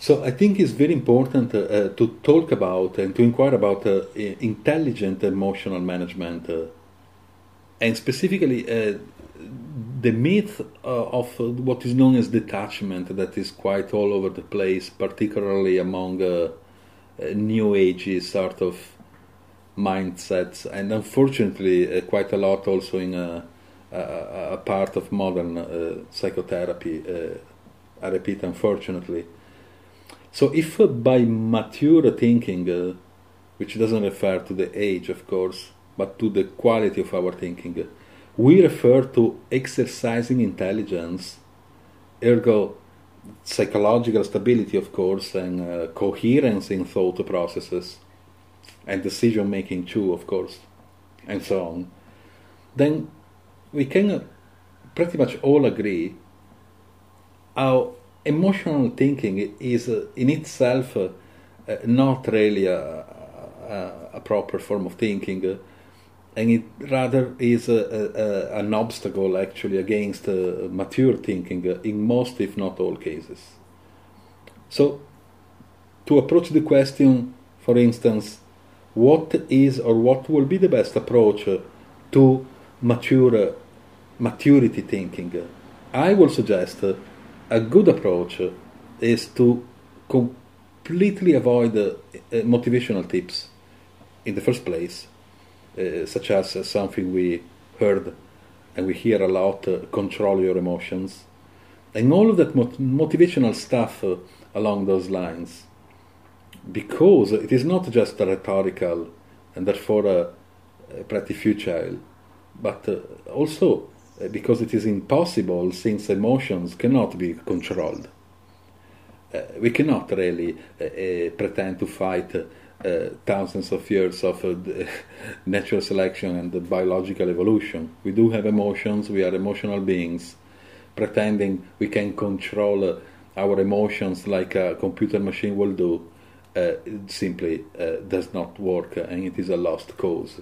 So I think it's very important uh, to talk about and to inquire about uh, intelligent emotional management, uh, and specifically uh, the myth uh, of what is known as detachment that is quite all over the place, particularly among new age sort of mindsets, and unfortunately quite a lot also in a, a, a part of modern psychotherapy. I repeat, unfortunately. So, if uh, by mature thinking, uh, which doesn't refer to the age, of course, but to the quality of our thinking, we refer to exercising intelligence, ergo psychological stability, of course, and uh, coherence in thought processes, and decision making too, of course, and so on, then we can pretty much all agree how emotional thinking is uh, in itself uh, uh, not really a, a, a, proper form of thinking, uh, and it rather is a, an obstacle actually against uh, mature thinking uh, in most, if not all, cases. So, to approach the question, for instance, what is or what will be the best approach to mature maturity thinking? I will suggest a good approach is to completely avoid uh, motivational tips in the first place, uh, such as uh, something we heard and we hear a lot uh, control your emotions, and all of that mot- motivational stuff uh, along those lines. Because it is not just rhetorical and therefore pretty futile, but also uh, because it is impossible since emotions cannot be controlled. Uh, we cannot really uh, uh pretend to fight uh, thousands of years of uh, natural selection and biological evolution. We do have emotions, we are emotional beings. Pretending we can control our emotions like a computer machine will do simply does not work and it is a lost cause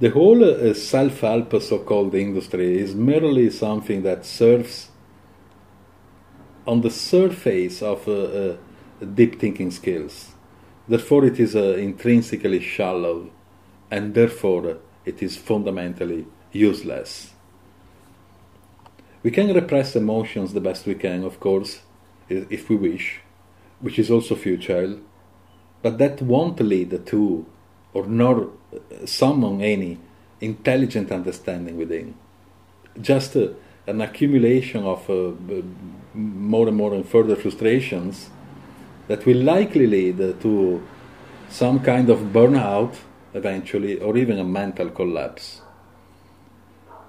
the whole uh, self-help so-called industry is merely something that serves on the surface of uh, uh, deep thinking skills. Therefore, it is uh, intrinsically shallow, and therefore it is fundamentally useless. We can repress emotions the best we can, of course, if we wish, which is also futile, but that won't lead to or nor summon any intelligent understanding within. Just uh, an accumulation of uh, more and more and further frustrations that will likely lead to some kind of burnout eventually, or even a mental collapse.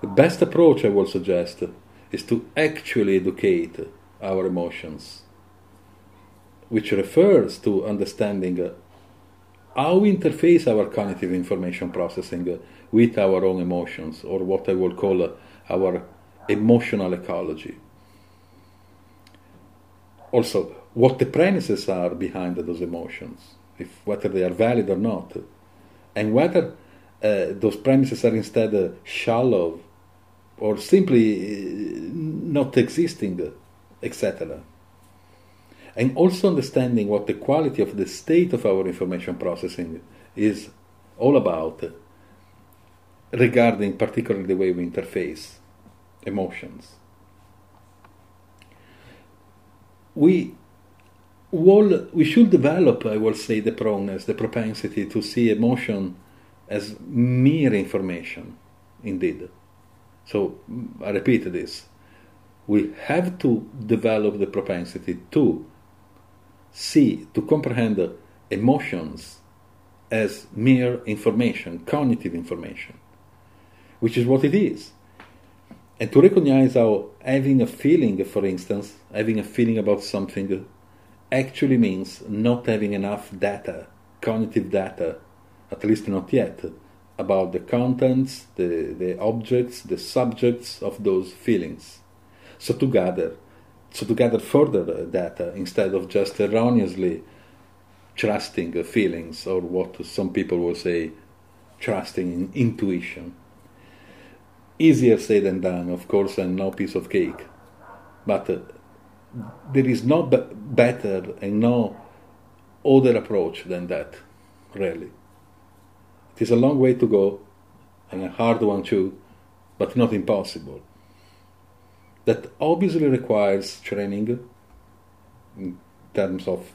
The best approach I will suggest is to actually educate our emotions, which refers to understanding how we interface our cognitive information processing with our own emotions, or what I will call our emotional ecology. Also, what the premises are behind those emotions, if whether they are valid or not, and whether uh, those premises are instead uh, shallow or simply uh, not existing, etc and also understanding what the quality of the state of our information processing is all about regarding particularly the way we interface emotions. We will, we should develop, I will say, the proneness, the propensity to see emotion as mere information, indeed. So I repeat this. We have to develop the propensity to see, to comprehend emotions as mere information, cognitive information, which is what it is. And to recognize how having a feeling, for instance, having a feeling about something actually means not having enough data, cognitive data, at least not yet, about the contents, the, the objects, the subjects of those feelings. So to gather so to gather further data instead of just erroneously trusting feelings or what some people will say trusting in intuition. Easier said than done, of course, and no piece of cake. But uh, there is no be- better and no other approach than that, really. It is a long way to go and a hard one too, but not impossible. That obviously requires training in terms of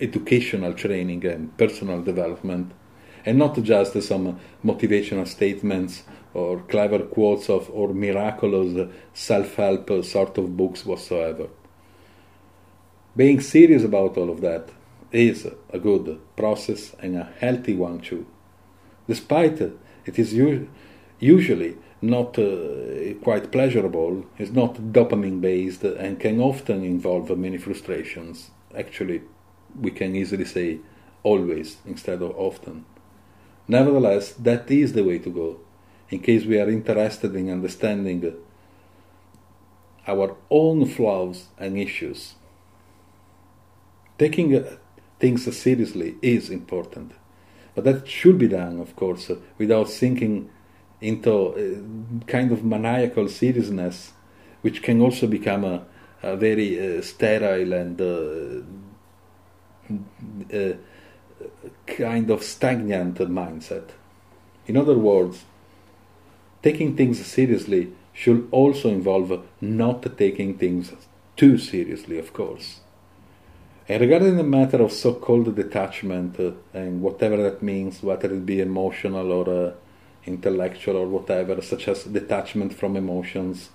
educational training and personal development, and not just some motivational statements or clever quotes of or miraculous self-help sort of books whatsoever. Being serious about all of that is a good process and a healthy one too. Despite it is usually not uh, quite pleasurable, is not dopamine based, and can often involve many frustrations. Actually, we can easily say always instead of often. Nevertheless, that is the way to go in case we are interested in understanding our own flaws and issues. Taking uh, things seriously is important, but that should be done, of course, without sinking into a kind of maniacal seriousness, which can also become a, a very uh, sterile and uh, uh, kind of stagnant mindset. In other words, taking things seriously should also involve not taking things too seriously, of course. And regarding the matter of so called detachment uh, and whatever that means, whether it be emotional or uh, intellectual or whatever, such as detachment from emotions,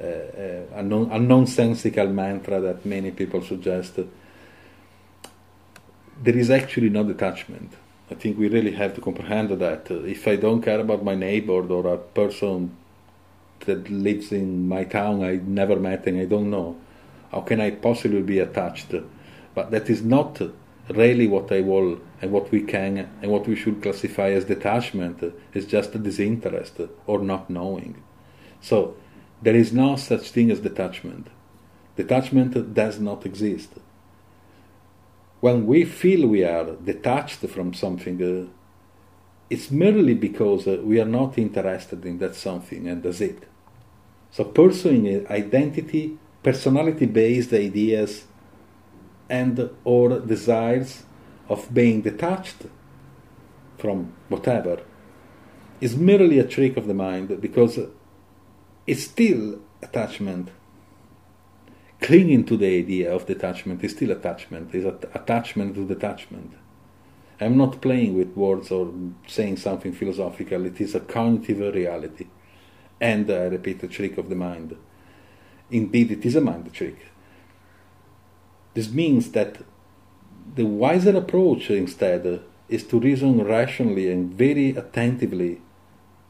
uh, uh a, non- a, nonsensical mantra that many people suggest, there is actually no detachment. I think we really have to comprehend that. Uh, if I don't care about my neighbor or a person that lives in my town I never met and I don't know, how can I possibly be attached? But that is not really what I will and what we can and what we should classify as detachment is just a disinterest or not knowing. So there is no such thing as detachment. Detachment does not exist when we feel we are detached from something, uh, it's merely because uh, we are not interested in that something, and that's it. So, pursuing identity, personality based ideas, and or desires of being detached from whatever is merely a trick of the mind because it's still attachment clinging to the idea of detachment is still attachment, is at- attachment to detachment. I'm not playing with words or saying something philosophical, it is a cognitive reality. And uh, I repeat, a trick of the mind. Indeed, it is a mind trick. This means that the wiser approach instead is to reason rationally and very attentively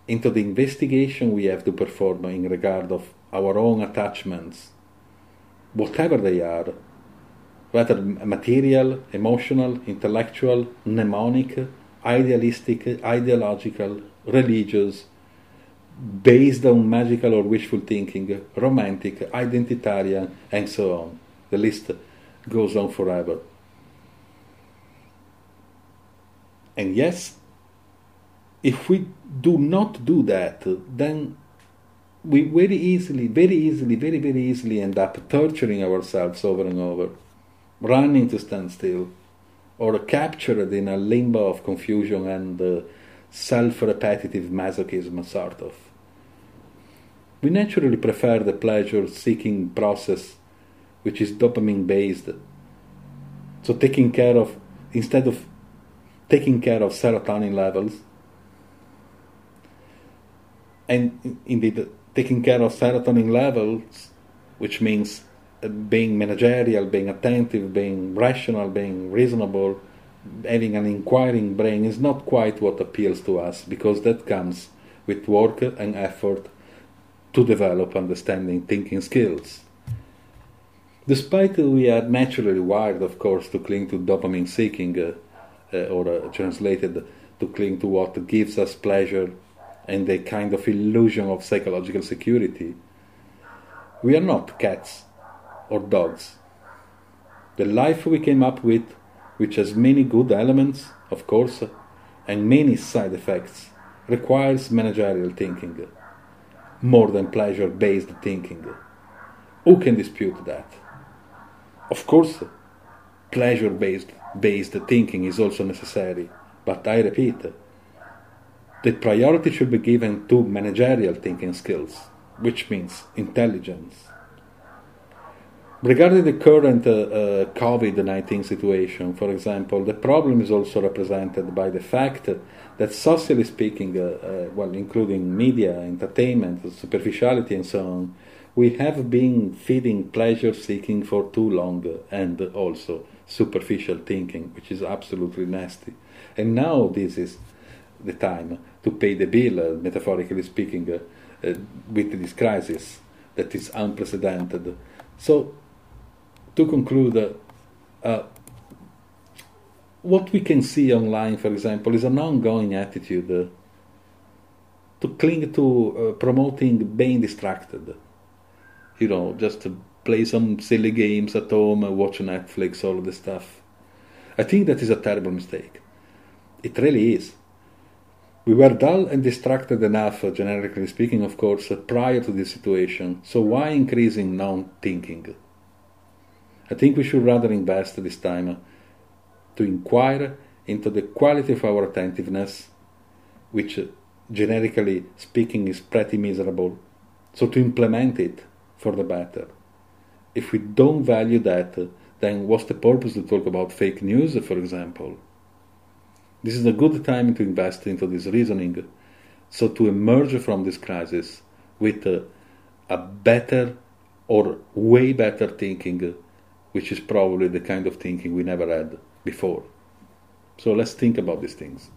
into the investigation we have to perform in regard of our own attachments whatever they are, whether material, emotional, intellectual, mnemonic, idealistic, ideological, religious, based on magical or wishful thinking, romantic, identitarian, and so on. The list goes on forever. And yes, if we do not do that, then we very easily, very easily, very, very easily end up torturing ourselves over and over, running to stand still, or captured in a limbo of confusion and uh, self repetitive masochism, sort of. We naturally prefer the pleasure seeking process which is dopamine based. So, taking care of, instead of taking care of serotonin levels, and indeed taking care of serotonin levels, which means uh, being managerial, being attentive, being rational, being reasonable, having an inquiring brain is not quite what appeals to us because that comes with work and effort to develop understanding thinking skills. Despite we are naturally wired, of course, to cling to dopamine seeking, uh, or uh, translated, to cling to what gives us pleasure and the kind of illusion of psychological security. We are not cats or dogs. The life we came up with, which has many good elements, of course, and many side effects, requires managerial thinking, more than pleasure based thinking. Who can dispute that? of course, pleasure based based thinking is also necessary, but I repeat, the priority should be given to managerial thinking skills, which means intelligence. Regarding the current uh, uh, COVID 19 situation, for example, the problem is also represented by the fact that, socially speaking, uh, uh, well, including media, entertainment, superficiality, and so on, we have been feeding pleasure seeking for too long and also superficial thinking, which is absolutely nasty. And now this is the time to pay the bill, uh, metaphorically speaking, uh, uh, with this crisis that is unprecedented. So, to conclude, uh, what we can see online, for example, is an ongoing attitude uh, to cling to uh, promoting being distracted you know, just to play some silly games at home, watch Netflix, all of this stuff. I think that is a terrible mistake. It really is. We were dull and distracted enough, uh, generically speaking, of course, uh, prior to this situation, so why increasing non thinking? I think we should rather invest this time uh, to inquire into the quality of our attentiveness, which, generically speaking, is pretty miserable, so to implement it for the better. If we don't value that, then what's the purpose to talk about fake news, for example? This is a good time to invest into this reasoning, so to emerge from this crisis with a, a better or way better thinking, which is probably the kind of thinking we never had before. So let's think about these things.